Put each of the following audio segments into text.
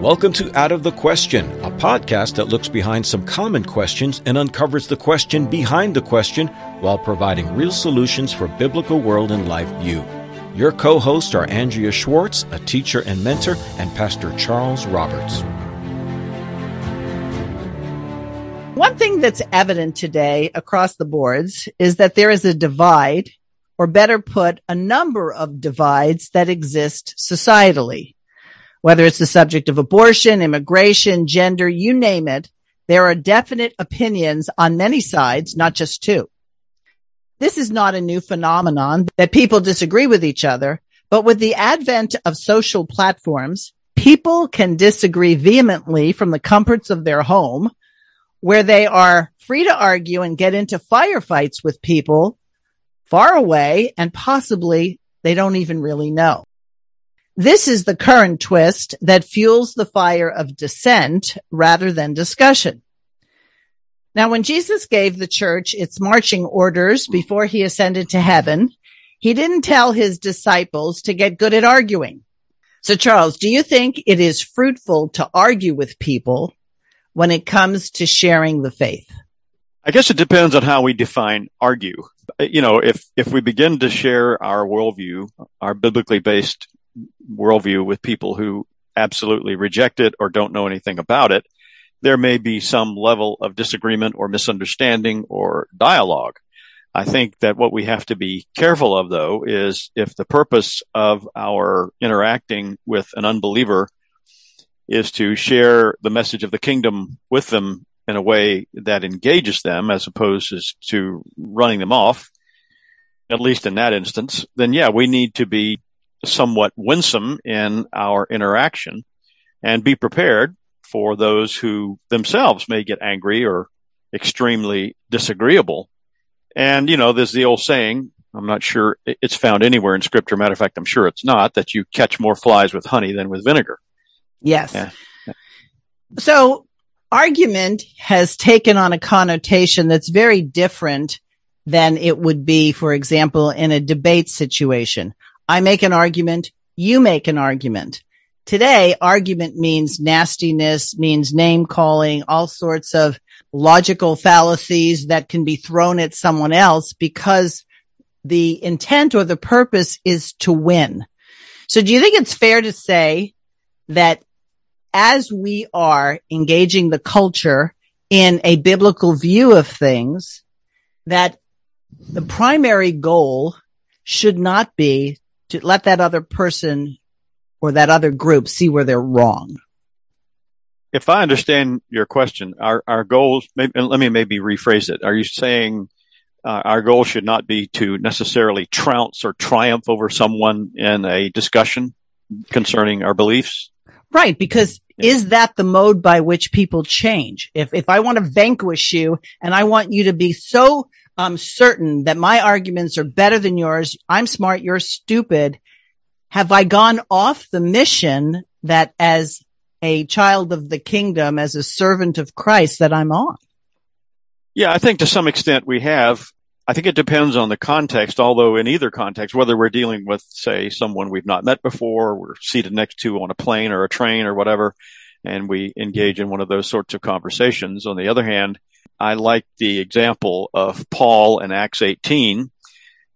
Welcome to Out of the Question, a podcast that looks behind some common questions and uncovers the question behind the question while providing real solutions for biblical world and life view. Your co hosts are Andrea Schwartz, a teacher and mentor, and Pastor Charles Roberts. One thing that's evident today across the boards is that there is a divide, or better put, a number of divides that exist societally whether it's the subject of abortion, immigration, gender, you name it, there are definite opinions on many sides, not just two. This is not a new phenomenon that people disagree with each other, but with the advent of social platforms, people can disagree vehemently from the comforts of their home where they are free to argue and get into firefights with people far away and possibly they don't even really know. This is the current twist that fuels the fire of dissent rather than discussion. Now, when Jesus gave the church its marching orders before he ascended to heaven, he didn't tell his disciples to get good at arguing. So, Charles, do you think it is fruitful to argue with people when it comes to sharing the faith? I guess it depends on how we define argue. You know, if, if we begin to share our worldview, our biblically based worldview with people who absolutely reject it or don't know anything about it, there may be some level of disagreement or misunderstanding or dialogue. I think that what we have to be careful of though is if the purpose of our interacting with an unbeliever is to share the message of the kingdom with them in a way that engages them as opposed to running them off, at least in that instance, then yeah, we need to be somewhat winsome in our interaction and be prepared for those who themselves may get angry or extremely disagreeable. And, you know, there's the old saying, I'm not sure it's found anywhere in scripture. Matter of fact, I'm sure it's not that you catch more flies with honey than with vinegar. Yes. Yeah. So argument has taken on a connotation that's very different than it would be, for example, in a debate situation. I make an argument. You make an argument. Today, argument means nastiness, means name calling, all sorts of logical fallacies that can be thrown at someone else because the intent or the purpose is to win. So do you think it's fair to say that as we are engaging the culture in a biblical view of things, that the primary goal should not be to let that other person or that other group see where they're wrong. If I understand your question, our, our goals, maybe, let me maybe rephrase it. Are you saying uh, our goal should not be to necessarily trounce or triumph over someone in a discussion concerning our beliefs? Right, because yeah. is that the mode by which people change? If if I want to vanquish you and I want you to be so I'm certain that my arguments are better than yours. I'm smart. You're stupid. Have I gone off the mission that as a child of the kingdom, as a servant of Christ that I'm on? Yeah, I think to some extent we have. I think it depends on the context, although in either context, whether we're dealing with, say, someone we've not met before, we're seated next to on a plane or a train or whatever, and we engage in one of those sorts of conversations. On the other hand, I like the example of Paul in Acts 18.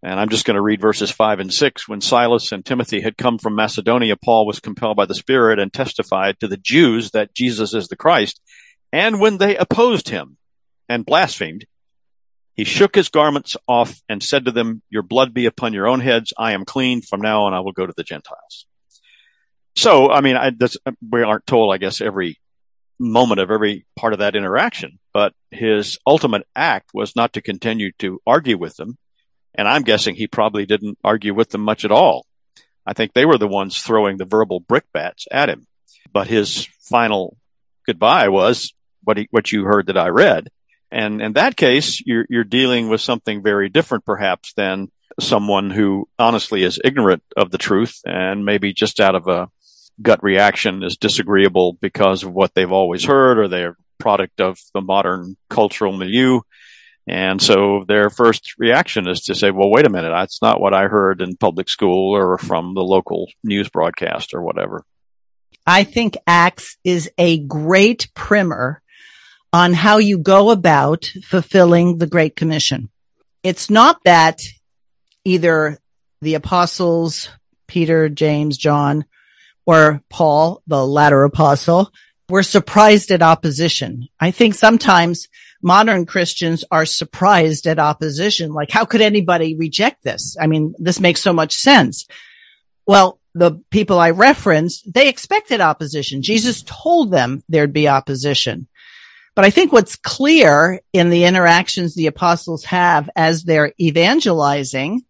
And I'm just going to read verses five and six. When Silas and Timothy had come from Macedonia, Paul was compelled by the Spirit and testified to the Jews that Jesus is the Christ. And when they opposed him and blasphemed, he shook his garments off and said to them, Your blood be upon your own heads. I am clean. From now on, I will go to the Gentiles. So, I mean, I, we aren't told, I guess, every moment of every part of that interaction. But his ultimate act was not to continue to argue with them. And I'm guessing he probably didn't argue with them much at all. I think they were the ones throwing the verbal brickbats at him. But his final goodbye was what he, what you heard that I read. And in that case, you're, you're dealing with something very different perhaps than someone who honestly is ignorant of the truth and maybe just out of a gut reaction is disagreeable because of what they've always heard or they're product of the modern cultural milieu. And so their first reaction is to say, well, wait a minute, that's not what I heard in public school or from the local news broadcast or whatever. I think Acts is a great primer on how you go about fulfilling the Great Commission. It's not that either the apostles, Peter, James, John, or Paul, the latter apostle, were surprised at opposition. I think sometimes modern Christians are surprised at opposition. Like, how could anybody reject this? I mean, this makes so much sense. Well, the people I referenced, they expected opposition. Jesus told them there'd be opposition. But I think what's clear in the interactions the apostles have as they're evangelizing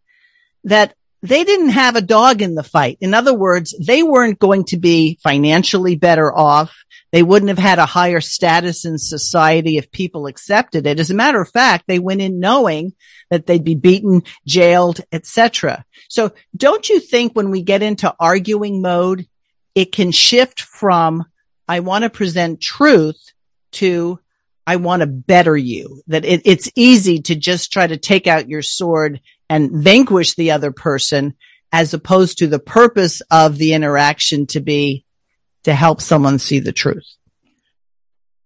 that they didn't have a dog in the fight. In other words, they weren't going to be financially better off. They wouldn't have had a higher status in society if people accepted it. As a matter of fact, they went in knowing that they'd be beaten, jailed, etc. So don't you think when we get into arguing mode, it can shift from I want to present truth to I want to better you. That it, it's easy to just try to take out your sword and vanquish the other person as opposed to the purpose of the interaction to be to help someone see the truth.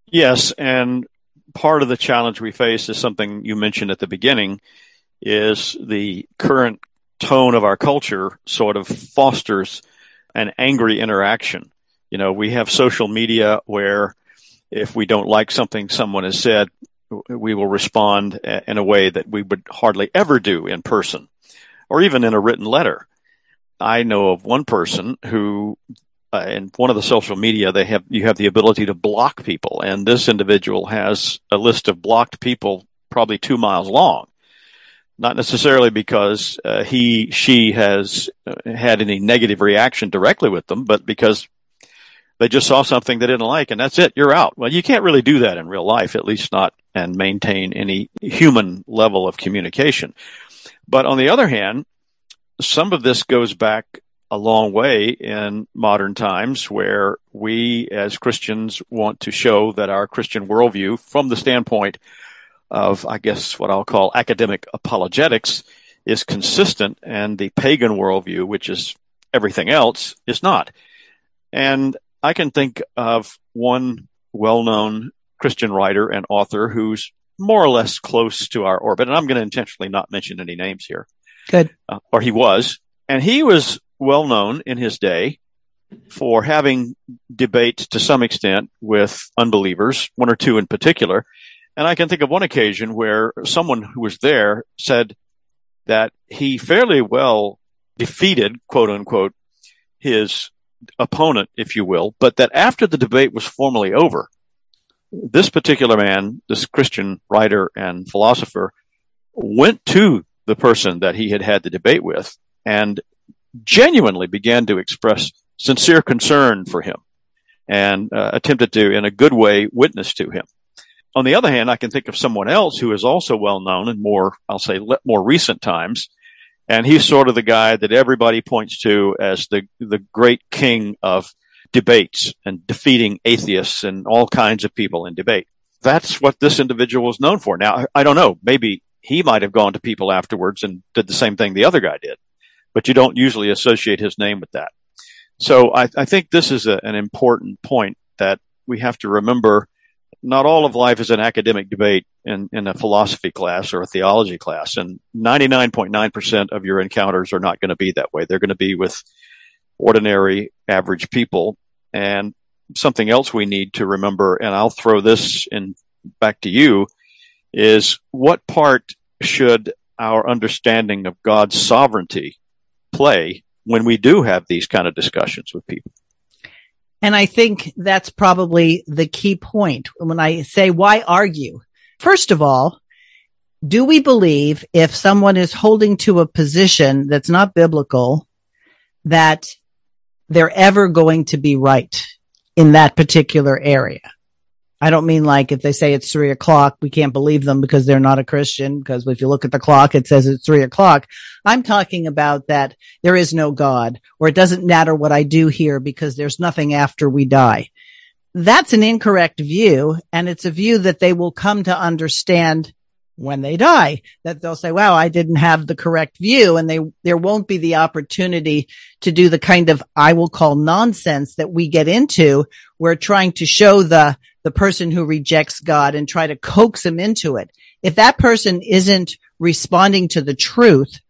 Yes. And part of the challenge we face is something you mentioned at the beginning is the current tone of our culture sort of fosters an angry interaction. You know, we have social media where if we don't like something someone has said, we will respond in a way that we would hardly ever do in person or even in a written letter. I know of one person who uh, in one of the social media they have you have the ability to block people. And this individual has a list of blocked people probably 2 miles long. Not necessarily because uh, he she has uh, had any negative reaction directly with them but because they just saw something they didn't like and that's it. You're out. Well you can't really do that in real life at least not and maintain any human level of communication. But on the other hand some of this goes back a long way in modern times where we as Christians want to show that our Christian worldview from the standpoint of, I guess, what I'll call academic apologetics is consistent and the pagan worldview, which is everything else, is not. And I can think of one well-known Christian writer and author who's more or less close to our orbit. And I'm going to intentionally not mention any names here. Good. Uh, or he was. And he was well known in his day for having debates to some extent with unbelievers, one or two in particular. And I can think of one occasion where someone who was there said that he fairly well defeated, quote unquote, his opponent, if you will, but that after the debate was formally over, this particular man, this Christian writer and philosopher, went to the person that he had had the debate with and genuinely began to express sincere concern for him and uh, attempted to, in a good way, witness to him. On the other hand, I can think of someone else who is also well known in more, I'll say, more recent times. And he's sort of the guy that everybody points to as the, the great king of debates and defeating atheists and all kinds of people in debate. That's what this individual is known for. Now, I don't know. Maybe he might have gone to people afterwards and did the same thing the other guy did but you don't usually associate his name with that. So I, I think this is a, an important point that we have to remember. Not all of life is an academic debate in, in a philosophy class or a theology class. And 99.9% of your encounters are not going to be that way. They're going to be with ordinary average people. And something else we need to remember, and I'll throw this in back to you, is what part should our understanding of God's sovereignty play when we do have these kind of discussions with people. And I think that's probably the key point when I say, why argue? First of all, do we believe if someone is holding to a position that's not biblical, that they're ever going to be right in that particular area? I don't mean like if they say it's three o'clock, we can't believe them because they're not a Christian. Because if you look at the clock, it says it's three o'clock. I'm talking about that there is no God or it doesn't matter what I do here because there's nothing after we die. That's an incorrect view. And it's a view that they will come to understand when they die that they'll say, wow, I didn't have the correct view. And they, there won't be the opportunity to do the kind of, I will call nonsense that we get into. We're trying to show the, the person who rejects God and try to coax him into it. If that person isn't responding to the truth,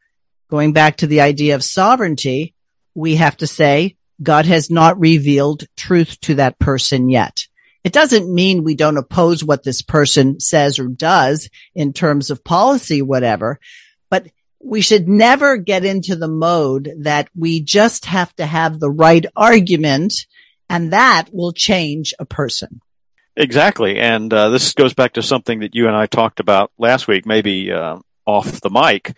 going back to the idea of sovereignty, we have to say God has not revealed truth to that person yet. It doesn't mean we don't oppose what this person says or does in terms of policy, whatever, but we should never get into the mode that we just have to have the right argument and that will change a person. Exactly. And uh, this goes back to something that you and I talked about last week, maybe uh, off the mic,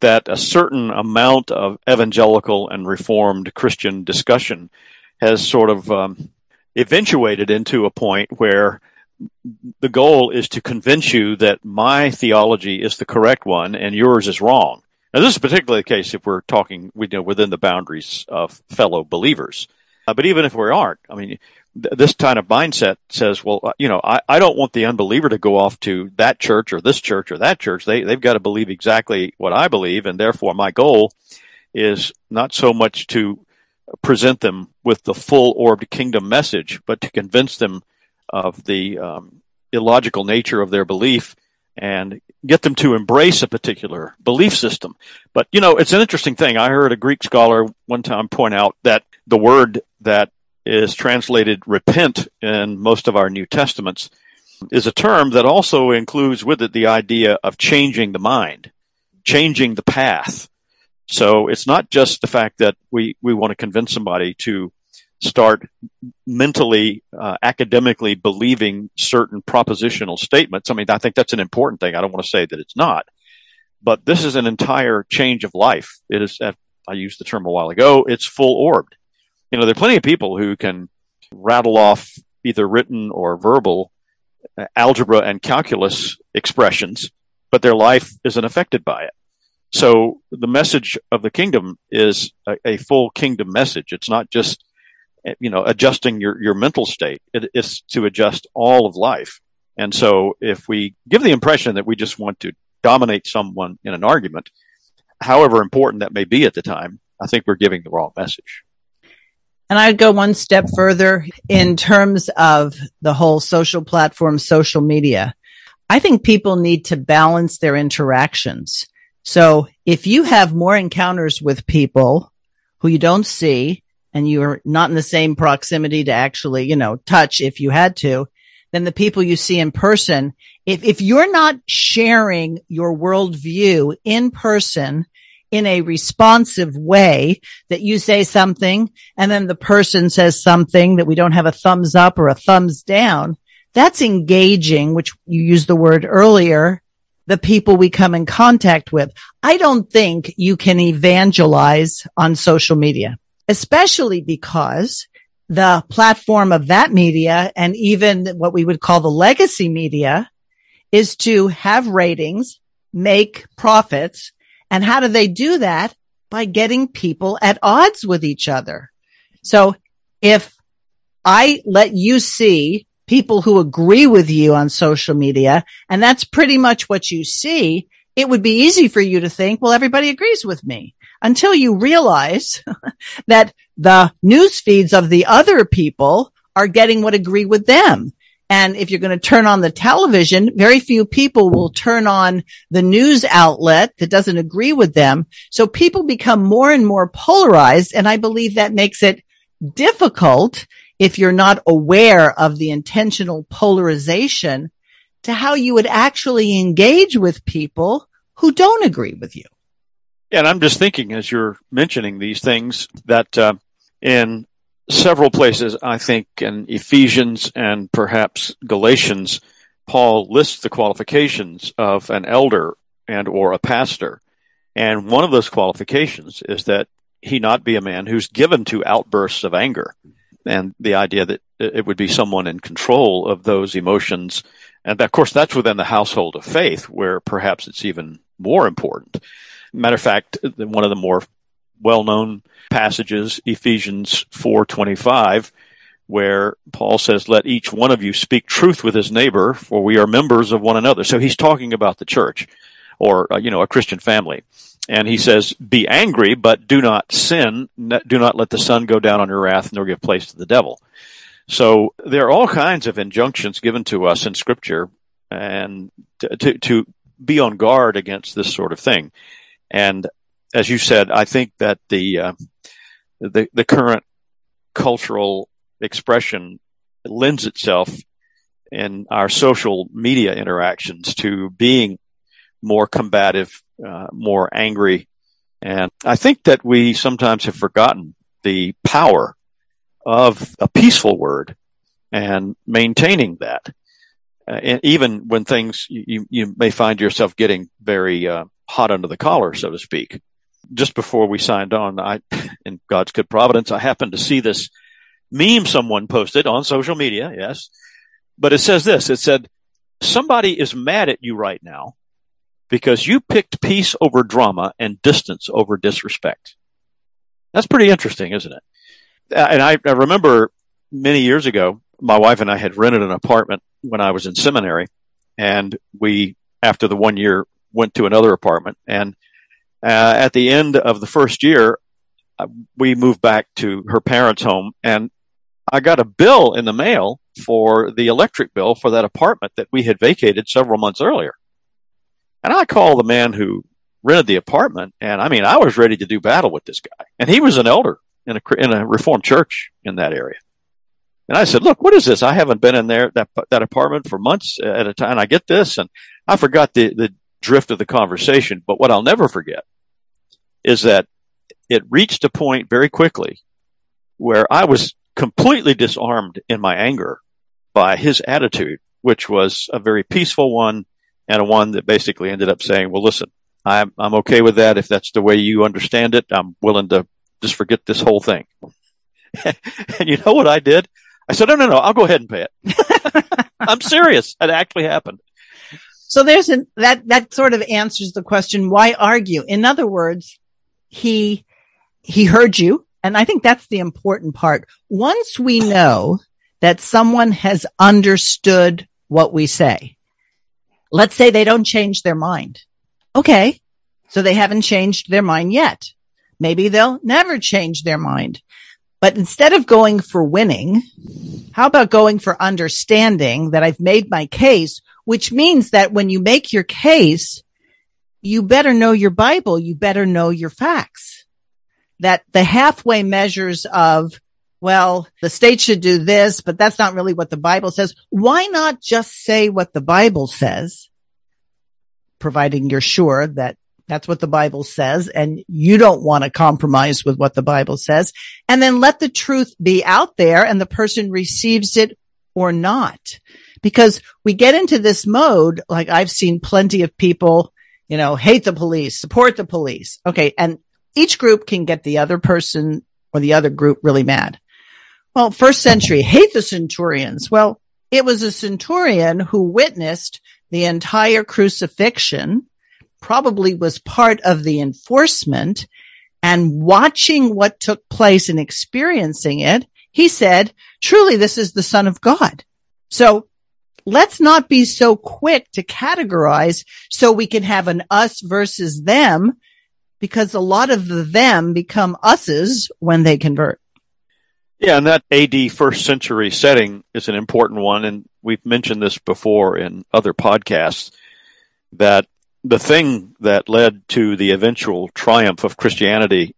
that a certain amount of evangelical and reformed Christian discussion has sort of um, eventuated into a point where the goal is to convince you that my theology is the correct one and yours is wrong. Now, this is particularly the case if we're talking you know, within the boundaries of fellow believers. Uh, but even if we aren't, I mean, th- this kind of mindset says, well, uh, you know, I, I don't want the unbeliever to go off to that church or this church or that church. They, they've got to believe exactly what I believe. And therefore, my goal is not so much to present them with the full orbed kingdom message, but to convince them of the um, illogical nature of their belief and get them to embrace a particular belief system. But, you know, it's an interesting thing. I heard a Greek scholar one time point out that the word that is translated repent in most of our New Testaments is a term that also includes with it the idea of changing the mind, changing the path, so it's not just the fact that we, we want to convince somebody to start mentally, uh, academically believing certain propositional statements. I mean, I think that's an important thing. I don't want to say that it's not, but this is an entire change of life. It is, I used the term a while ago, it's full orbed. You know, there are plenty of people who can rattle off either written or verbal uh, algebra and calculus expressions, but their life isn't affected by it. So the message of the kingdom is a, a, full kingdom message. It's not just, you know, adjusting your, your mental state. It is to adjust all of life. And so if we give the impression that we just want to dominate someone in an argument, however important that may be at the time, I think we're giving the wrong message. And I'd go one step further in terms of the whole social platform, social media. I think people need to balance their interactions. So if you have more encounters with people who you don't see and you're not in the same proximity to actually, you know, touch if you had to, than the people you see in person. If, if you're not sharing your worldview in person in a responsive way that you say something and then the person says something that we don't have a thumbs up or a thumbs down, that's engaging, which you used the word earlier the people we come in contact with. I don't think you can evangelize on social media, especially because the platform of that media and even what we would call the legacy media is to have ratings, make profits. And how do they do that? By getting people at odds with each other. So if I let you see people who agree with you on social media, and that's pretty much what you see, it would be easy for you to think, well, everybody agrees with me until you realize that the news feeds of the other people are getting what agree with them. And if you're going to turn on the television, very few people will turn on the news outlet that doesn't agree with them. So people become more and more polarized. And I believe that makes it difficult if you're not aware of the intentional polarization to how you would actually engage with people who don't agree with you. Yeah, and I'm just thinking as you're mentioning these things that uh, in several places, I think in Ephesians and perhaps Galatians, Paul lists the qualifications of an elder and or a pastor. And one of those qualifications is that he not be a man who's given to outbursts of anger and the idea that it would be someone in control of those emotions. And of course, that's within the household of faith where perhaps it's even more important. Matter of fact, one of the more well-known passages, Ephesians 4:25, where Paul says, let each one of you speak truth with his neighbor, for we are members of one another. So he's talking about the church or, uh, you know, a Christian family. And he says, be angry, but do not sin. Do not let the sun go down on your wrath, nor give place to the devil. So there are all kinds of injunctions given to us in scripture and to, to, to be on guard against this sort of thing. And as you said, I think that the, uh, the, the current cultural expression lends itself in our social media interactions to being more combative, uh, more angry. And I think that we sometimes have forgotten the power of a peaceful word and maintaining that. Uh, and even when things, you, you may find yourself getting very uh, hot under the collar, so to speak. Just before we signed on, I, in God's good providence, I happened to see this meme someone posted on social media, yes. But it says this, it said, somebody is mad at you right now because you picked peace over drama and distance over disrespect. That's pretty interesting, isn't it? Uh, and I, I remember many years ago, my wife and I had rented an apartment when I was in seminary and we, after the one year, went to another apartment and uh, at the end of the first year, uh, we moved back to her parents' home and I got a bill in the mail for the electric bill for that apartment that we had vacated several months earlier. And I called the man who rented the apartment, and I mean, I was ready to do battle with this guy. And he was an elder in a, in a Reformed church in that area. And I said, look, what is this? I haven't been in there, that, that apartment for months at a time. I get this. And I forgot the, the drift of the conversation. But what I'll never forget is that it reached a point very quickly where I was completely disarmed in my anger by his attitude, which was a very peaceful one and a one that basically ended up saying, well, listen, I'm, I'm okay with that. If that's the way you understand it, I'm willing to just forget this whole thing. and you know what I did? I said, no, no, no, I'll go ahead and pay it. I'm serious. It actually happened. So there's an, that, that sort of answers the question, why argue? In other words, he, he heard you. And I think that's the important part. Once we know that someone has understood what we say, let's say they don't change their mind. Okay. So they haven't changed their mind yet. Maybe they'll never change their mind. But instead of going for winning, how about going for understanding that I've made my case, which means that when you make your case, you better know your Bible. You better know your facts that the halfway measures of, well, the state should do this, but that's not really what the Bible says. Why not just say what the Bible says? Providing you're sure that that's what the Bible says and you don't want to compromise with what the Bible says and then let the truth be out there and the person receives it or not. Because we get into this mode, like I've seen plenty of people, you know, hate the police, support the police. Okay. And each group can get the other person or the other group really mad. Well, first century, hate the centurions. Well, it was a centurion who witnessed the entire crucifixion, probably was part of the enforcement and watching what took place and experiencing it. He said, truly, this is the son of God. So let's not be so quick to categorize so we can have an us versus them because a lot of the them become us's when they convert. Yeah, and that AD first century setting is an important one. And we've mentioned this before in other podcasts that the thing that led to the eventual triumph of Christianity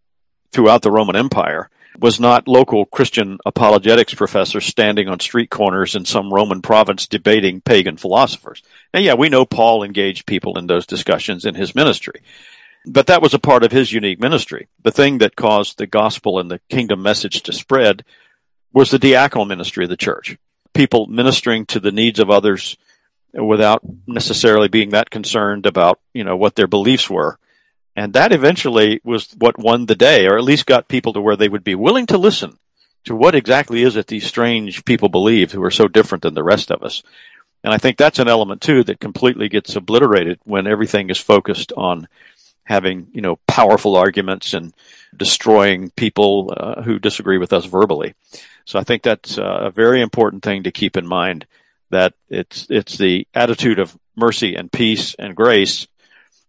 throughout the Roman Empire was not local Christian apologetics professors standing on street corners in some Roman province debating pagan philosophers. And yeah, we know Paul engaged people in those discussions in his ministry. But that was a part of his unique ministry. The thing that caused the gospel and the kingdom message to spread was the diaconal ministry of the church. People ministering to the needs of others without necessarily being that concerned about, you know, what their beliefs were. And that eventually was what won the day, or at least got people to where they would be willing to listen to what exactly is it these strange people believe who are so different than the rest of us. And I think that's an element too that completely gets obliterated when everything is focused on having, you know, powerful arguments and destroying people uh, who disagree with us verbally. So I think that's uh, a very important thing to keep in mind that it's it's the attitude of mercy and peace and grace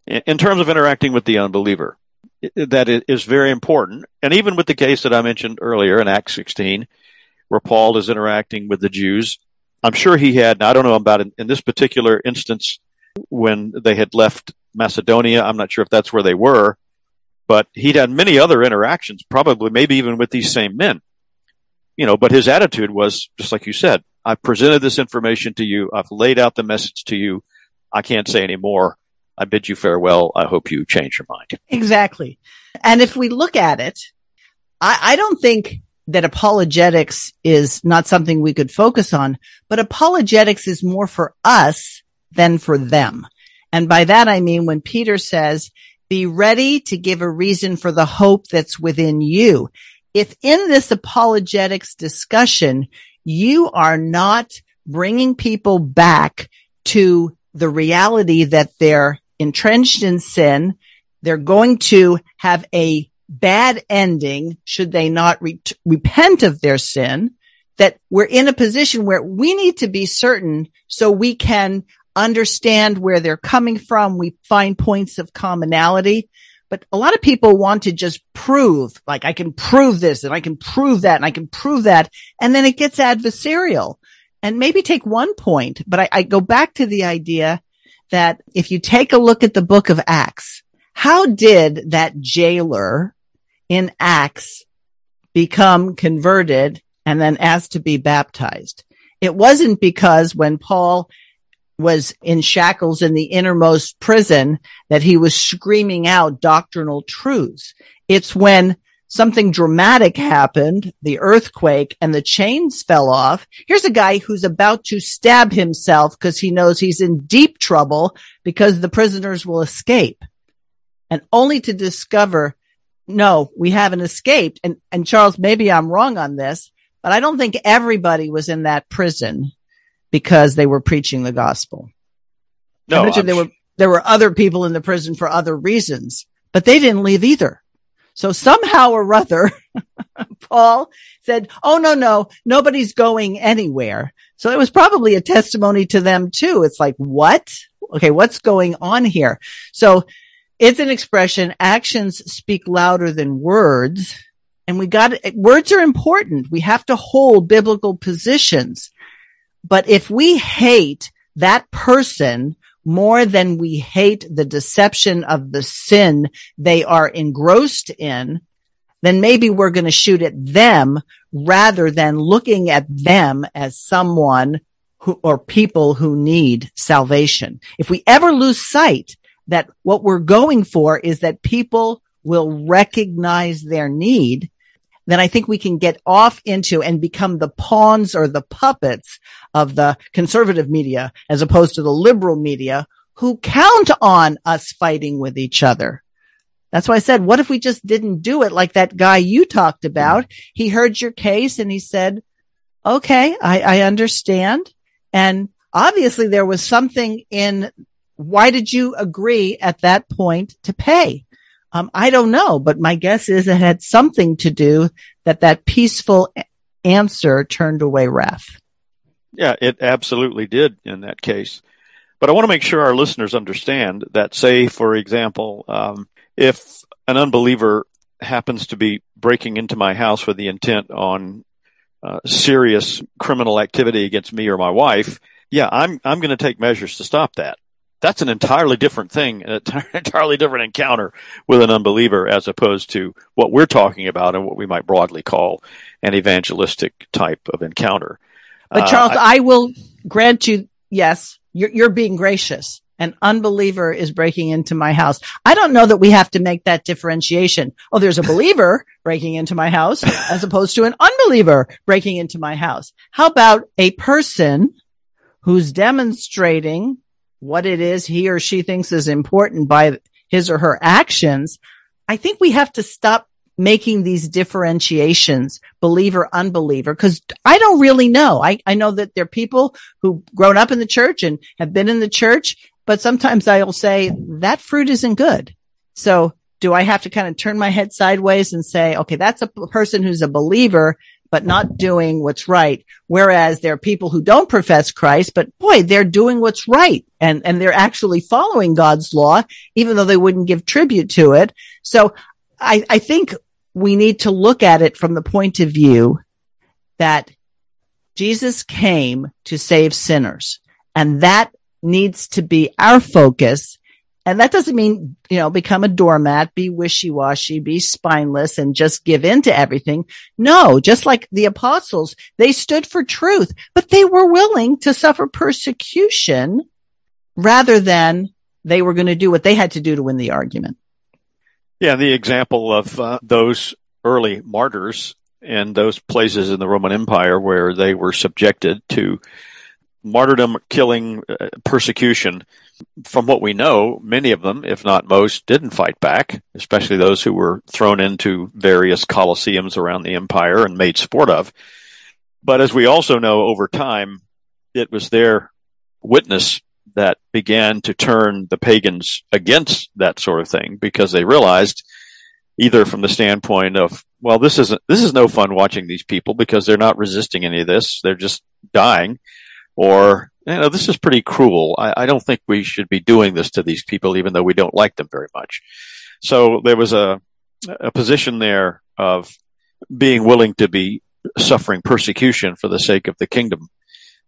in, terms of interacting with the unbeliever that is very important. And even with the case that I mentioned earlier in Acts 16, where Paul is interacting with the Jews, I'm sure he had, I don't know about in, in this particular instance when they had left Macedonia. I'm not sure if that's where they were, but he'd had many other interactions, probably maybe even with these same men. You know, but his attitude was just like you said, I've presented this information to you. I've laid out the message to you. I can't say any more. I bid you farewell. I hope you change your mind. Exactly. And if we look at it, I, I don't think that apologetics is not something we could focus on, but apologetics is more for us than for them. And by that, I mean when Peter says, be ready to give a reason for the hope that's within you. If in this apologetics discussion, you are not bringing people back to the reality that they're entrenched in sin, they're going to have a bad ending should they not re- repent of their sin, that we're in a position where we need to be certain so we can understand where they're coming from. We find points of commonality. But a lot of people want to just prove, like I can prove this and I can prove that and I can prove that. And then it gets adversarial and maybe take one point. But I, I go back to the idea that if you take a look at the book of Acts, how did that jailer in Acts become converted and then asked to be baptized? It wasn't because when Paul was in shackles in the innermost prison that he was screaming out doctrinal truths. It's when something dramatic happened, the earthquake and the chains fell off. Here's a guy who's about to stab himself because he knows he's in deep trouble because the prisoners will escape and only to discover, no, we haven't escaped. And, and Charles, maybe I'm wrong on this, but I don't think everybody was in that prison because they were preaching the gospel. No, I mentioned there were there were other people in the prison for other reasons, but they didn't leave either. So somehow or other, Paul said, Oh, no, no, nobody's going anywhere. So it was probably a testimony to them too. It's like, what? Okay. What's going on here? So it's an expression. Actions speak louder than words. And we got it. words are important. We have to hold biblical positions. But if we hate that person more than we hate the deception of the sin they are engrossed in, then maybe we're going to shoot at them rather than looking at them as someone who, or people who need salvation. If we ever lose sight that what we're going for is that people will recognize their need, then I think we can get off into and become the pawns or the puppets of the conservative media as opposed to the liberal media who count on us fighting with each other. That's why I said, what if we just didn't do it like that guy you talked about? He heard your case and he said, okay, I, I understand. And obviously there was something in why did you agree at that point to pay? Um, I don't know, but my guess is it had something to do that that peaceful answer turned away wrath. Yeah, it absolutely did in that case. But I want to make sure our listeners understand that, say, for example, um, if an unbeliever happens to be breaking into my house with the intent on uh, serious criminal activity against me or my wife, yeah, I'm I'm going to take measures to stop that that's an entirely different thing, an entirely different encounter with an unbeliever as opposed to what we're talking about and what we might broadly call an evangelistic type of encounter. But Charles, uh, I, I, will grant you, yes, you're, you're being gracious. An unbeliever is breaking into my house. I don't know that we have to make that differentiation. Oh, there's a believer breaking into my house as opposed to an unbeliever breaking into my house. How about a person who's demonstrating what it is he or she thinks is important by his or her actions, I think we have to stop making these differentiations, believer, unbeliever, because I don't really know. I, I know that there are people who've grown up in the church and have been in the church, but sometimes I'll say that fruit isn't good. So do I have to kind of turn my head sideways and say, okay, that's a person who's a believer, but not doing what's right. Whereas there are people who don't profess Christ, but boy, they're doing what's right and, and they're actually following God's law, even though they wouldn't give tribute to it. So I, I think we need to look at it from the point of view that Jesus came to save sinners and that needs to be our focus and that doesn't mean, you know, become a doormat, be wishy-washy, be spineless and just give in to everything. No, just like the apostles, they stood for truth, but they were willing to suffer persecution rather than they were going to do what they had to do to win the argument. Yeah, the example of uh, those early martyrs and those places in the Roman Empire where they were subjected to martyrdom, killing, uh, persecution. From what we know, many of them, if not most, didn't fight back, especially those who were thrown into various colosseums around the empire and made sport of. But as we also know over time, it was their witness that began to turn the pagans against that sort of thing because they realized either from the standpoint of, well, this isn't, this is no fun watching these people because they're not resisting any of this. They're just dying or you know, this is pretty cruel. I, I, don't think we should be doing this to these people, even though we don't like them very much. So there was a, a position there of being willing to be suffering persecution for the sake of the kingdom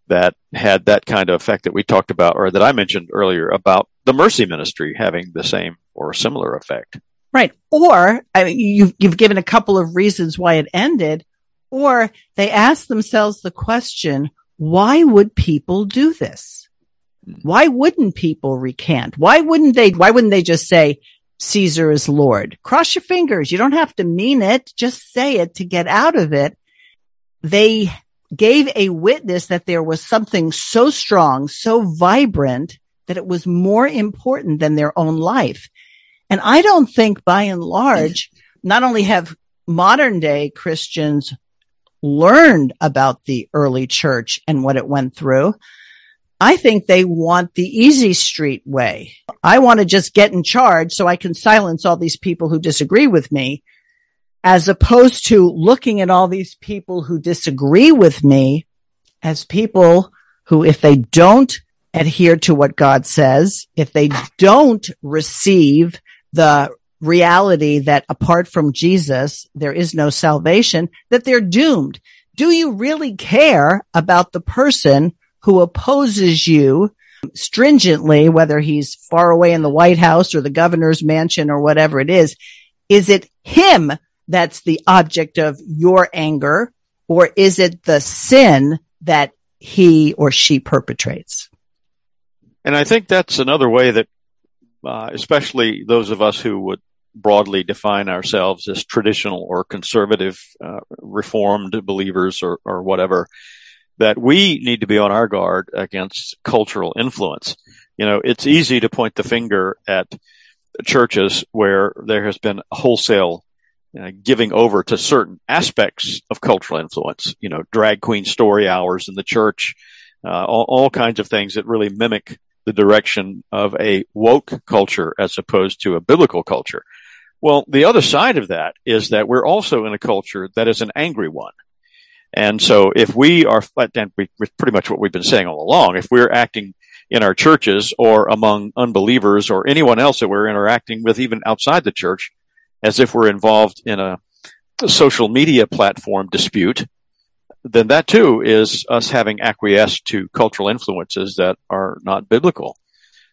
that had that kind of effect that we talked about, or that I mentioned earlier about the mercy ministry having the same or similar effect. Right. Or I mean, you've, you've given a couple of reasons why it ended, or they asked themselves the question, why would people do this? Why wouldn't people recant? Why wouldn't they, why wouldn't they just say Caesar is Lord? Cross your fingers. You don't have to mean it. Just say it to get out of it. They gave a witness that there was something so strong, so vibrant that it was more important than their own life. And I don't think by and large, not only have modern day Christians learned about the early church and what it went through. I think they want the easy street way. I want to just get in charge so I can silence all these people who disagree with me as opposed to looking at all these people who disagree with me as people who, if they don't adhere to what God says, if they don't receive the reality that apart from Jesus, there is no salvation, that they're doomed. Do you really care about the person who opposes you stringently, whether he's far away in the White House or the governor's mansion or whatever it is? Is it him that's the object of your anger or is it the sin that he or she perpetrates? And I think that's another way that uh, especially those of us who would broadly define ourselves as traditional or conservative, uh, reformed believers or, or whatever, that we need to be on our guard against cultural influence. You know, it's easy to point the finger at churches where there has been wholesale uh, giving over to certain aspects of cultural influence, you know, drag queen story hours in the church, uh, all, all kinds of things that really mimic the direction of a woke culture as opposed to a biblical culture. Well, the other side of that is that we're also in a culture that is an angry one. And so if we are, and we, pretty much what we've been saying all along, if we're acting in our churches or among unbelievers or anyone else that we're interacting with even outside the church, as if we're involved in a social media platform dispute, then that too is us having acquiesced to cultural influences that are not biblical.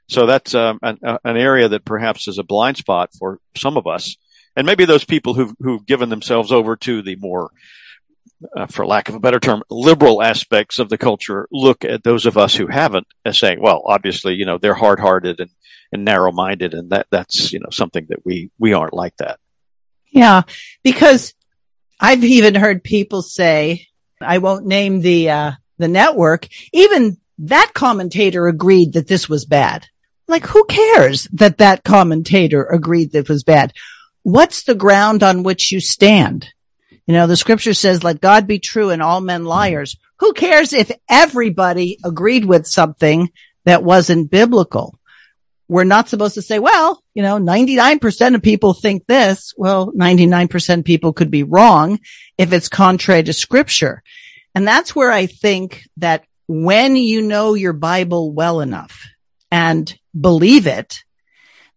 So that's um, an, an, area that perhaps is a blind spot for some of us, and maybe those people who've who've given themselves over to the more, uh, for lack of a better term, liberal aspects of the culture. Look at those of us who haven't as saying, well, obviously, you know, they're hard-hearted and, and narrow-minded, and that that's you know something that we we aren't like that. Yeah, because I've even heard people say, I won't name the, uh, the network. Even that commentator agreed that this was bad. Like, who cares that that commentator agreed that it was bad? What's the ground on which you stand? You know, the scripture says, let God be true and all men liars. Who cares if everybody agreed with something that wasn't biblical? we're not supposed to say, well, you know, 99% of people think this. Well, 99% people could be wrong if it's contrary to scripture. And that's where I think that when you know your Bible well enough and believe it,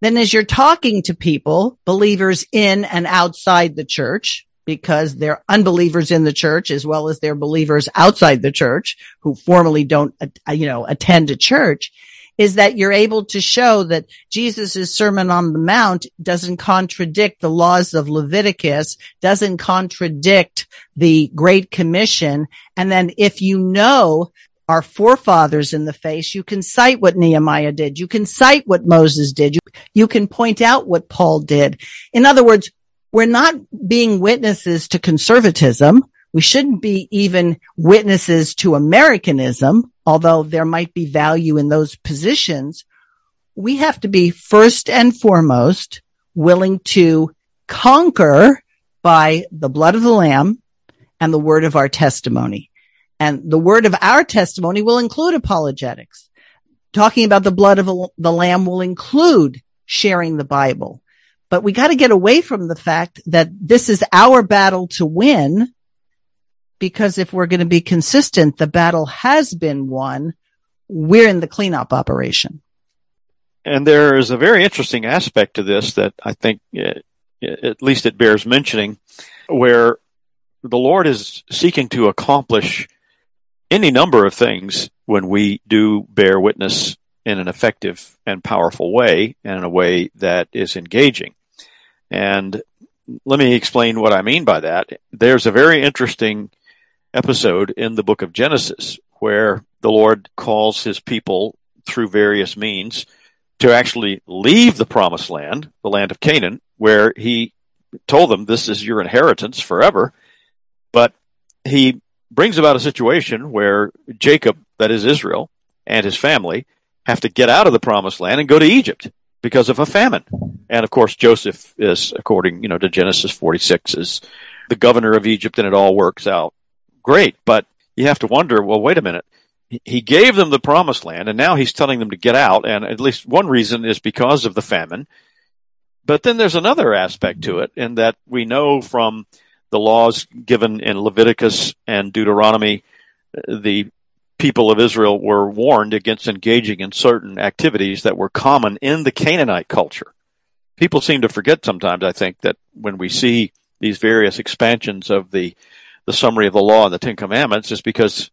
then as you're talking to people, believers in and outside the church, because they're unbelievers in the church as well as they're believers outside the church who formally don't, uh, you know, attend a church is that you're able to show that Jesus' Sermon on the Mount doesn't contradict the laws of Leviticus, doesn't contradict the Great Commission. And then if you know our forefathers in the face, you can cite what Nehemiah did. You can cite what Moses did. You, you can point out what Paul did. In other words, we're not being witnesses to conservatism. We shouldn't be even witnesses to Americanism, although there might be value in those positions. We have to be first and foremost willing to conquer by the blood of the lamb and the word of our testimony. And the word of our testimony will include apologetics. Talking about the blood of the lamb will include sharing the Bible. But we got to get away from the fact that this is our battle to win. Because if we're going to be consistent, the battle has been won. We're in the cleanup operation. And there is a very interesting aspect to this that I think, uh, at least it bears mentioning, where the Lord is seeking to accomplish any number of things when we do bear witness in an effective and powerful way and in a way that is engaging. And let me explain what I mean by that. There's a very interesting episode in the book of Genesis where the Lord calls his people through various means to actually leave the promised land, the land of Canaan, where he told them this is your inheritance forever. But he brings about a situation where Jacob, that is Israel, and his family have to get out of the promised land and go to Egypt because of a famine. And of course, Joseph is, according, you know, to Genesis 46, is the governor of Egypt and it all works out great. But you have to wonder, well, wait a minute. He gave them the promised land and now he's telling them to get out. And at least one reason is because of the famine. But then there's another aspect to it in that we know from the laws given in Leviticus and Deuteronomy, the people of Israel were warned against engaging in certain activities that were common in the Canaanite culture. People seem to forget sometimes, I think, that when we see these various expansions of the, the summary of the law and the Ten Commandments is because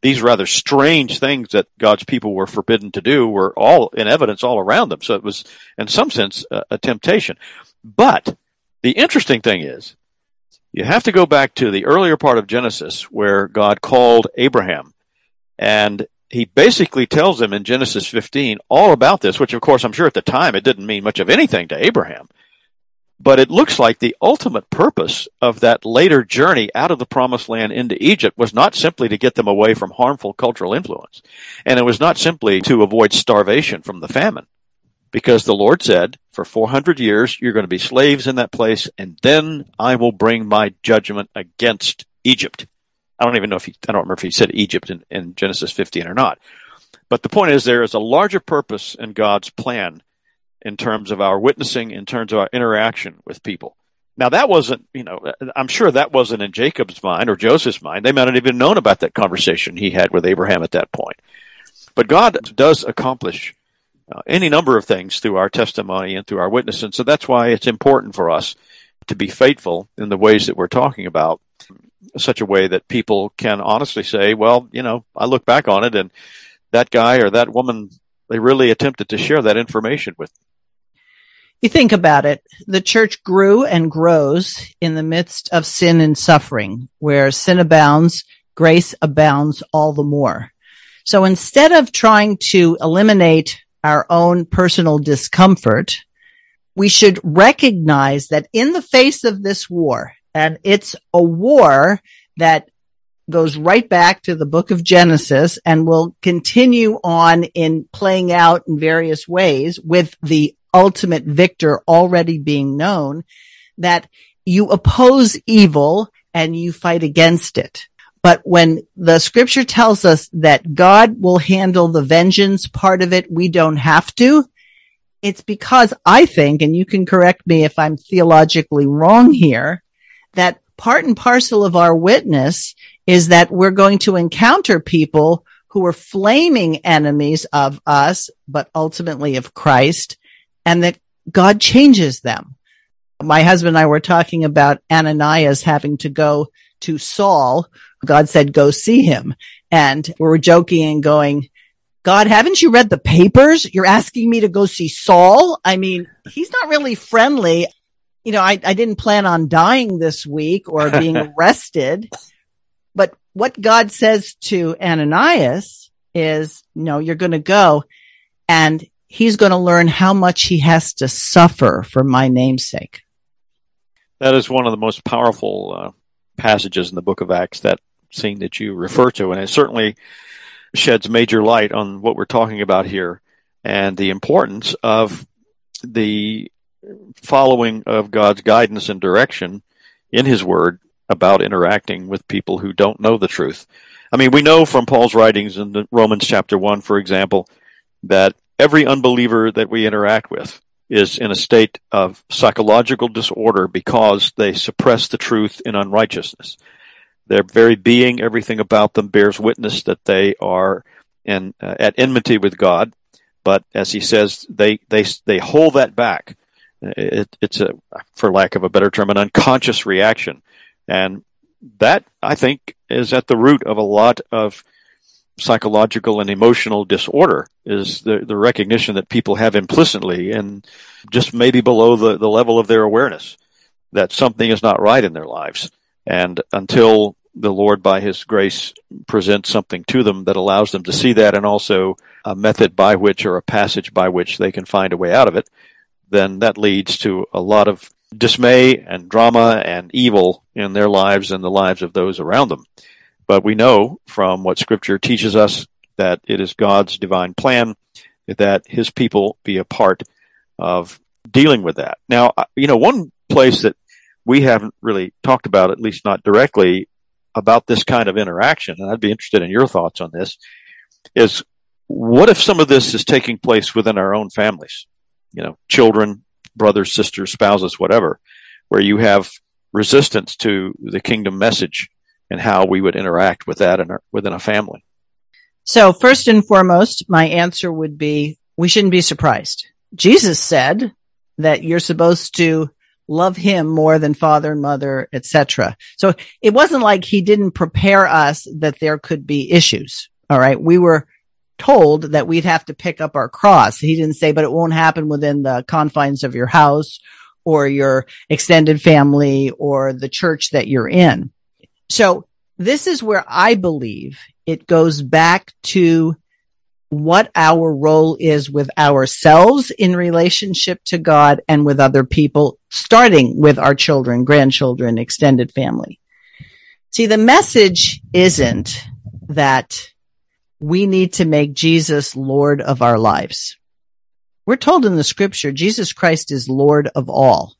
these rather strange things that God's people were forbidden to do were all in evidence all around them. So it was, in some sense, a, a temptation. But the interesting thing is, you have to go back to the earlier part of Genesis where God called Abraham and he basically tells them in Genesis 15 all about this, which of course I'm sure at the time it didn't mean much of anything to Abraham. But it looks like the ultimate purpose of that later journey out of the promised land into Egypt was not simply to get them away from harmful cultural influence. And it was not simply to avoid starvation from the famine. Because the Lord said, for 400 years, you're going to be slaves in that place, and then I will bring my judgment against Egypt. I don't even know if he, I don't remember if he said Egypt in, in Genesis 15 or not. But the point is there is a larger purpose in God's plan in terms of our witnessing, in terms of our interaction with people. Now that wasn't, you know, I'm sure that wasn't in Jacob's mind or Joseph's mind. They might not even known about that conversation he had with Abraham at that point. But God does accomplish uh, any number of things through our testimony and through our witness. And so that's why it's important for us to be faithful in the ways that we're talking about such a way that people can honestly say, well, you know, I look back on it and that guy or that woman, they really attempted to share that information with. You think about it. The church grew and grows in the midst of sin and suffering. Where sin abounds, grace abounds all the more. So instead of trying to eliminate our own personal discomfort, we should recognize that in the face of this war, and it's a war that goes right back to the book of Genesis and will continue on in playing out in various ways with the ultimate victor already being known that you oppose evil and you fight against it. But when the scripture tells us that God will handle the vengeance part of it, we don't have to. It's because I think, and you can correct me if I'm theologically wrong here, that part and parcel of our witness is that we're going to encounter people who are flaming enemies of us, but ultimately of Christ, and that God changes them. My husband and I were talking about Ananias having to go to Saul. God said, go see him. And we were joking and going, God, haven't you read the papers? You're asking me to go see Saul. I mean, he's not really friendly. You know, I, I didn't plan on dying this week or being arrested, but what God says to Ananias is, no, you're going to go and he's going to learn how much he has to suffer for my namesake. That is one of the most powerful uh, passages in the book of Acts, that scene that you refer to. And it certainly sheds major light on what we're talking about here and the importance of the following of God's guidance and direction in His Word about interacting with people who don't know the truth. I mean, we know from Paul's writings in Romans chapter 1, for example, that every unbeliever that we interact with is in a state of psychological disorder because they suppress the truth in unrighteousness. Their very being, everything about them bears witness that they are in, uh, at enmity with God. But as he says, they, they, they hold that back. It, it's a, for lack of a better term, an unconscious reaction. And that, I think, is at the root of a lot of psychological and emotional disorder is the, the recognition that people have implicitly and just maybe below the, the level of their awareness that something is not right in their lives. And until the Lord, by His grace, presents something to them that allows them to see that and also a method by which or a passage by which they can find a way out of it, then that leads to a lot of dismay and drama and evil in their lives and the lives of those around them. But we know from what Scripture teaches us that it is God's divine plan that His people be a part of dealing with that. Now, uh, you know, one place that we haven't really talked about, at least not directly, about this kind of interaction, and I'd be interested in your thoughts on this, is what if some of this is taking place within our own families? You know, children, brothers, sisters, spouses, whatever, where you have resistance to the kingdom message and how we would interact with that in our, within a family. So first and foremost, my answer would be we shouldn't be surprised. Jesus said that you're supposed to love him more than father and mother, etc. So it wasn't like he didn't prepare us that there could be issues. All right. We were told that we'd have to pick up our cross. He didn't say, but it won't happen within the confines of your house or your extended family or the church that you're in. So this is where I believe it goes back to what our role is with ourselves in relationship to God and with other people, starting with our children, grandchildren, extended family. See, the message isn't that we need to make Jesus Lord of our lives. We're told in the scripture, Jesus Christ is Lord of all.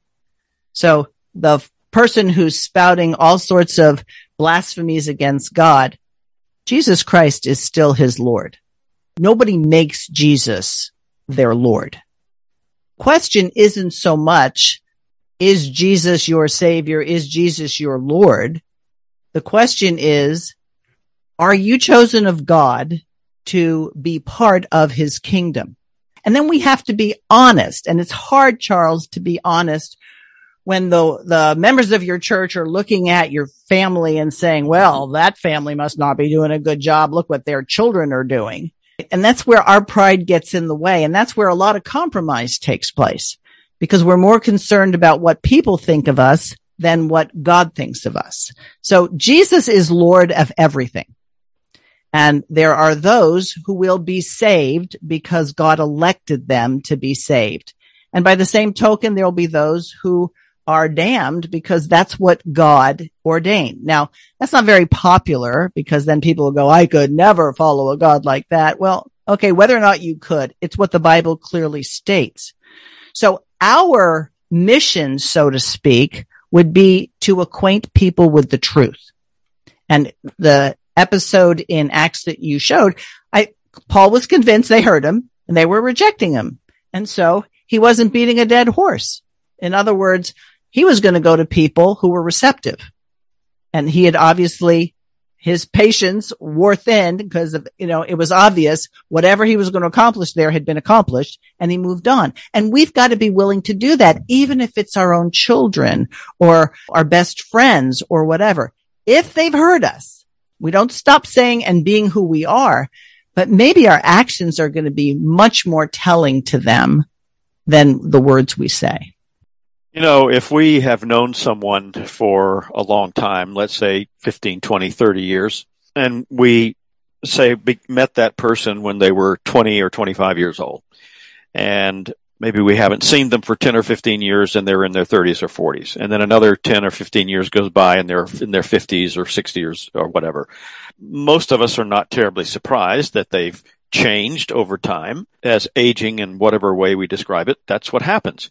So the person who's spouting all sorts of blasphemies against God, Jesus Christ is still his Lord. Nobody makes Jesus their Lord. Question isn't so much, is Jesus your savior? Is Jesus your Lord? The question is, are you chosen of God to be part of his kingdom? And then we have to be honest. And it's hard, Charles, to be honest when the, the members of your church are looking at your family and saying, well, that family must not be doing a good job. Look what their children are doing. And that's where our pride gets in the way. And that's where a lot of compromise takes place because we're more concerned about what people think of us than what God thinks of us. So Jesus is Lord of everything. And there are those who will be saved because God elected them to be saved. And by the same token, there will be those who are damned because that's what God ordained. Now, that's not very popular because then people will go, I could never follow a God like that. Well, okay, whether or not you could, it's what the Bible clearly states. So our mission, so to speak, would be to acquaint people with the truth. And the episode in Acts that you showed, I, Paul was convinced they heard him and they were rejecting him. And so he wasn't beating a dead horse. In other words, he was going to go to people who were receptive. And he had obviously his patience wore thin because of, you know, it was obvious whatever he was going to accomplish there had been accomplished and he moved on. And we've got to be willing to do that, even if it's our own children or our best friends or whatever. If they've heard us, we don't stop saying and being who we are, but maybe our actions are going to be much more telling to them than the words we say. You know, if we have known someone for a long time, let's say 15, 20, 30 years, and we say met that person when they were 20 or 25 years old, and maybe we haven't seen them for 10 or 15 years and they're in their 30s or 40s, and then another 10 or 15 years goes by and they're in their 50s or 60s or whatever. Most of us are not terribly surprised that they've changed over time as aging in whatever way we describe it. That's what happens.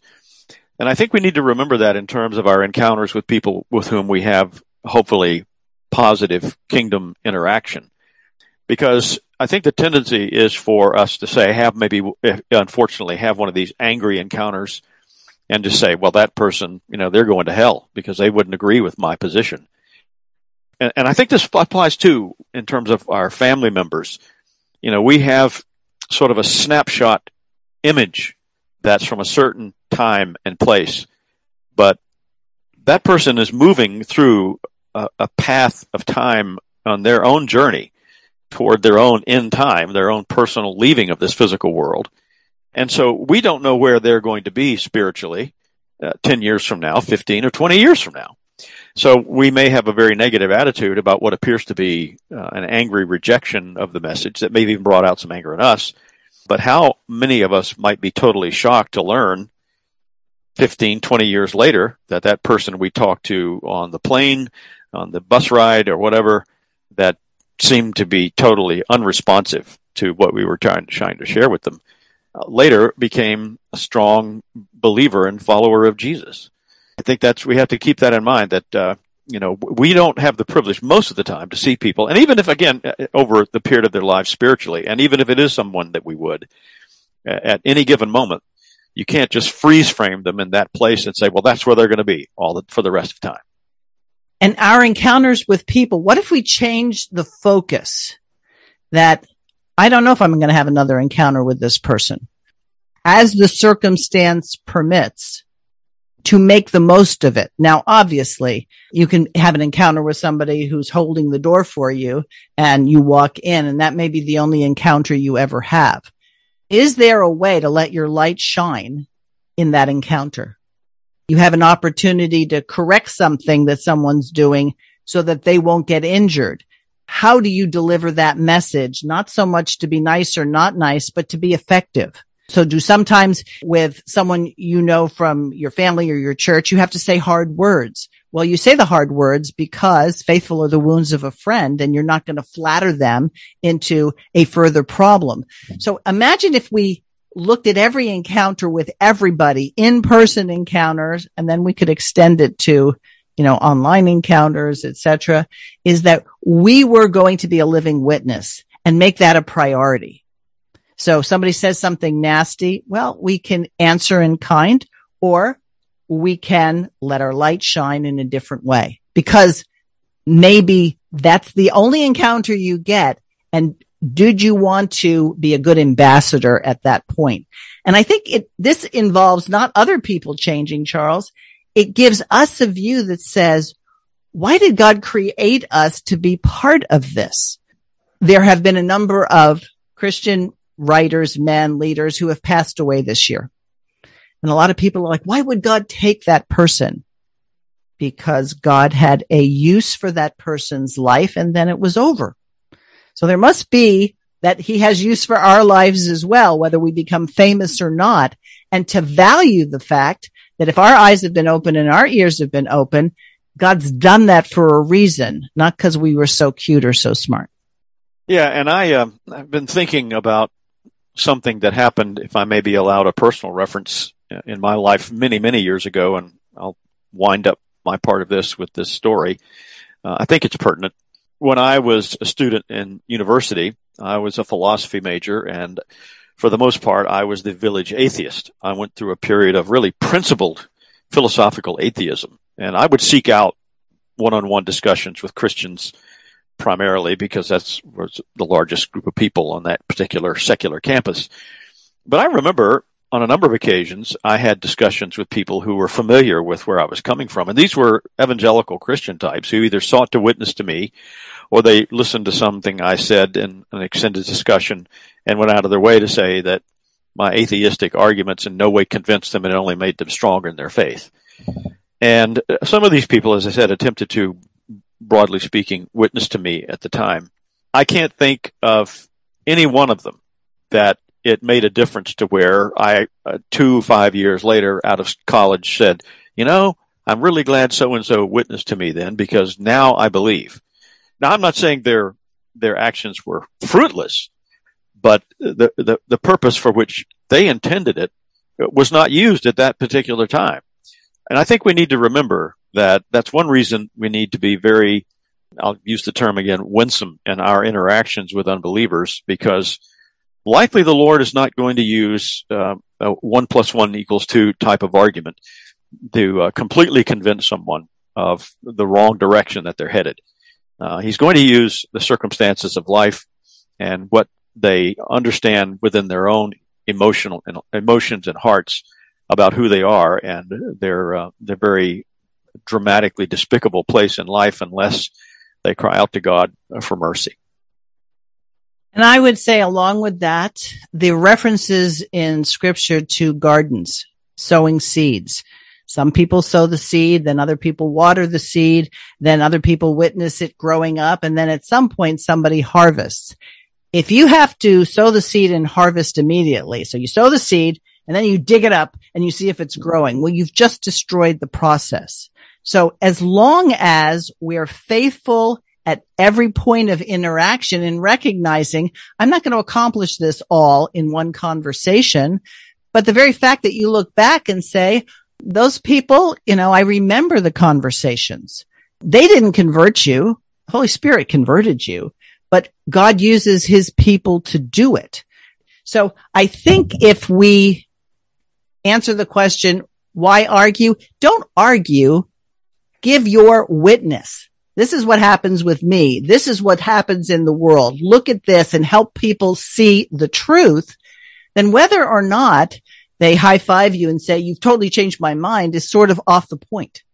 And I think we need to remember that in terms of our encounters with people with whom we have hopefully positive kingdom interaction. Because I think the tendency is for us to say, have maybe, unfortunately, have one of these angry encounters and to say, well, that person, you know, they're going to hell because they wouldn't agree with my position. And, and I think this applies too in terms of our family members. You know, we have sort of a snapshot image that's from a certain time and place. But that person is moving through a, a path of time on their own journey toward their own end time, their own personal leaving of this physical world. And so we don't know where they're going to be spiritually uh, 10 years from now, 15 or 20 years from now. So we may have a very negative attitude about what appears to be uh, an angry rejection of the message that may have even brought out some anger in us. But how many of us might be totally shocked to learn 15, 20 years later that that person we talked to on the plane, on the bus ride or whatever, that seemed to be totally unresponsive to what we were trying, trying to share with them, uh, later became a strong believer and follower of Jesus. I think that's, we have to keep that in mind that, uh, you know, we don't have the privilege most of the time to see people. And even if, again, uh, over the period of their lives spiritually, and even if it is someone that we would at any given moment, you can't just freeze frame them in that place and say, well, that's where they're going to be all the, for the rest of time. And our encounters with people, what if we change the focus that I don't know if I'm going to have another encounter with this person as the circumstance permits to make the most of it. Now, obviously you can have an encounter with somebody who's holding the door for you and you walk in and that may be the only encounter you ever have. Is there a way to let your light shine in that encounter? You have an opportunity to correct something that someone's doing so that they won't get injured. How do you deliver that message? Not so much to be nice or not nice, but to be effective. So do sometimes with someone you know from your family or your church, you have to say hard words. Well, you say the hard words because faithful are the wounds of a friend and you're not going to flatter them into a further problem. So imagine if we looked at every encounter with everybody, in-person encounters, and then we could extend it to, you know, online encounters, etc. is that we were going to be a living witness and make that a priority. So somebody says something nasty. Well, we can answer in kind or we can let our light shine in a different way because maybe that's the only encounter you get. And did you want to be a good ambassador at that point? And I think it, this involves not other people changing, Charles. It gives us a view that says, why did God create us to be part of this? There have been a number of Christian writers, men, leaders who have passed away this year. And a lot of people are like, why would God take that person? Because God had a use for that person's life and then it was over. So there must be that he has use for our lives as well, whether we become famous or not. And to value the fact that if our eyes have been open and our ears have been open, God's done that for a reason, not because we were so cute or so smart. Yeah, and I uh, I've been thinking about something that happened, if I may be allowed a personal reference in my life many, many years ago, and I'll wind up my part of this with this story. Uh, I think it's pertinent. When I was a student in university, I was a philosophy major, and for the most part, I was the village atheist. I went through a period of really principled philosophical atheism, and I would seek out one-on-one discussions with Christians primarily because that's was the largest group of people on that particular secular campus. But I remember on a number of occasions, I had discussions with people who were familiar with where I was coming from. And these were evangelical Christian types who either sought to witness to me or they listened to something I said in an extended discussion and went out of their way to say that my atheistic arguments in no way convinced them and only made them stronger in their faith. And some of these people, as I said, attempted to, broadly speaking, witness to me at the time. I can't think of any one of them that it made a difference to where I, uh, two, five years later out of college said, you know, I'm really glad so and so witnessed to me then because now I believe. Now I'm not saying their, their actions were fruitless, but the, the, the purpose for which they intended it was not used at that particular time. And I think we need to remember that that's one reason we need to be very, I'll use the term again, winsome in our interactions with unbelievers because likely the Lord is not going to use uh, a one plus one equals two type of argument to uh, completely convince someone of the wrong direction that they're headed. Uh, he's going to use the circumstances of life and what they understand within their own emotional emotions and hearts about who they are and their uh, their very dramatically despicable place in life unless they cry out to God for mercy. And I would say along with that, the references in scripture to gardens, sowing seeds. Some people sow the seed, then other people water the seed, then other people witness it growing up. And then at some point somebody harvests. If you have to sow the seed and harvest immediately, so you sow the seed and then you dig it up and you see if it's growing. Well, you've just destroyed the process. So as long as we're faithful at every point of interaction and recognizing I'm not going to accomplish this all in one conversation. But the very fact that you look back and say, those people, you know, I remember the conversations. They didn't convert you. Holy Spirit converted you, but God uses his people to do it. So I think if we answer the question, why argue? Don't argue. Give your witness. This is what happens with me. This is what happens in the world. Look at this and help people see the truth. Then whether or not they high five you and say, you've totally changed my mind is sort of off the point.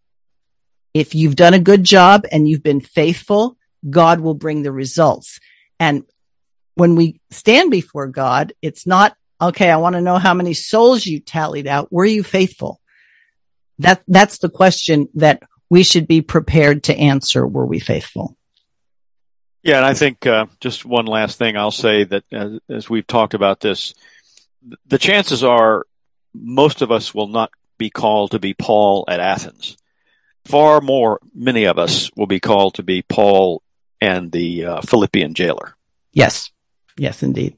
If you've done a good job and you've been faithful, God will bring the results. And when we stand before God, it's not, okay, I want to know how many souls you tallied out. Were you faithful? That, that's the question that we should be prepared to answer were we faithful. Yeah, and I think uh, just one last thing I'll say that as, as we've talked about this, the chances are most of us will not be called to be Paul at Athens. Far more, many of us will be called to be Paul and the uh, Philippian jailer. Yes. Yes, indeed.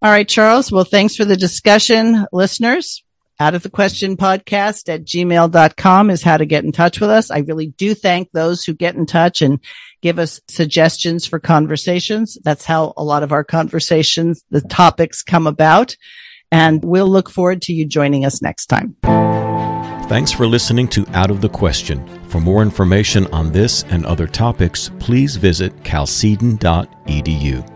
All right, Charles. Well, thanks for the discussion, listeners out of the question podcast at gmail.com is how to get in touch with us. I really do thank those who get in touch and give us suggestions for conversations. That's how a lot of our conversations, the topics come about. And we'll look forward to you joining us next time. Thanks for listening to Out of the Question. For more information on this and other topics, please visit chalcedon.edu.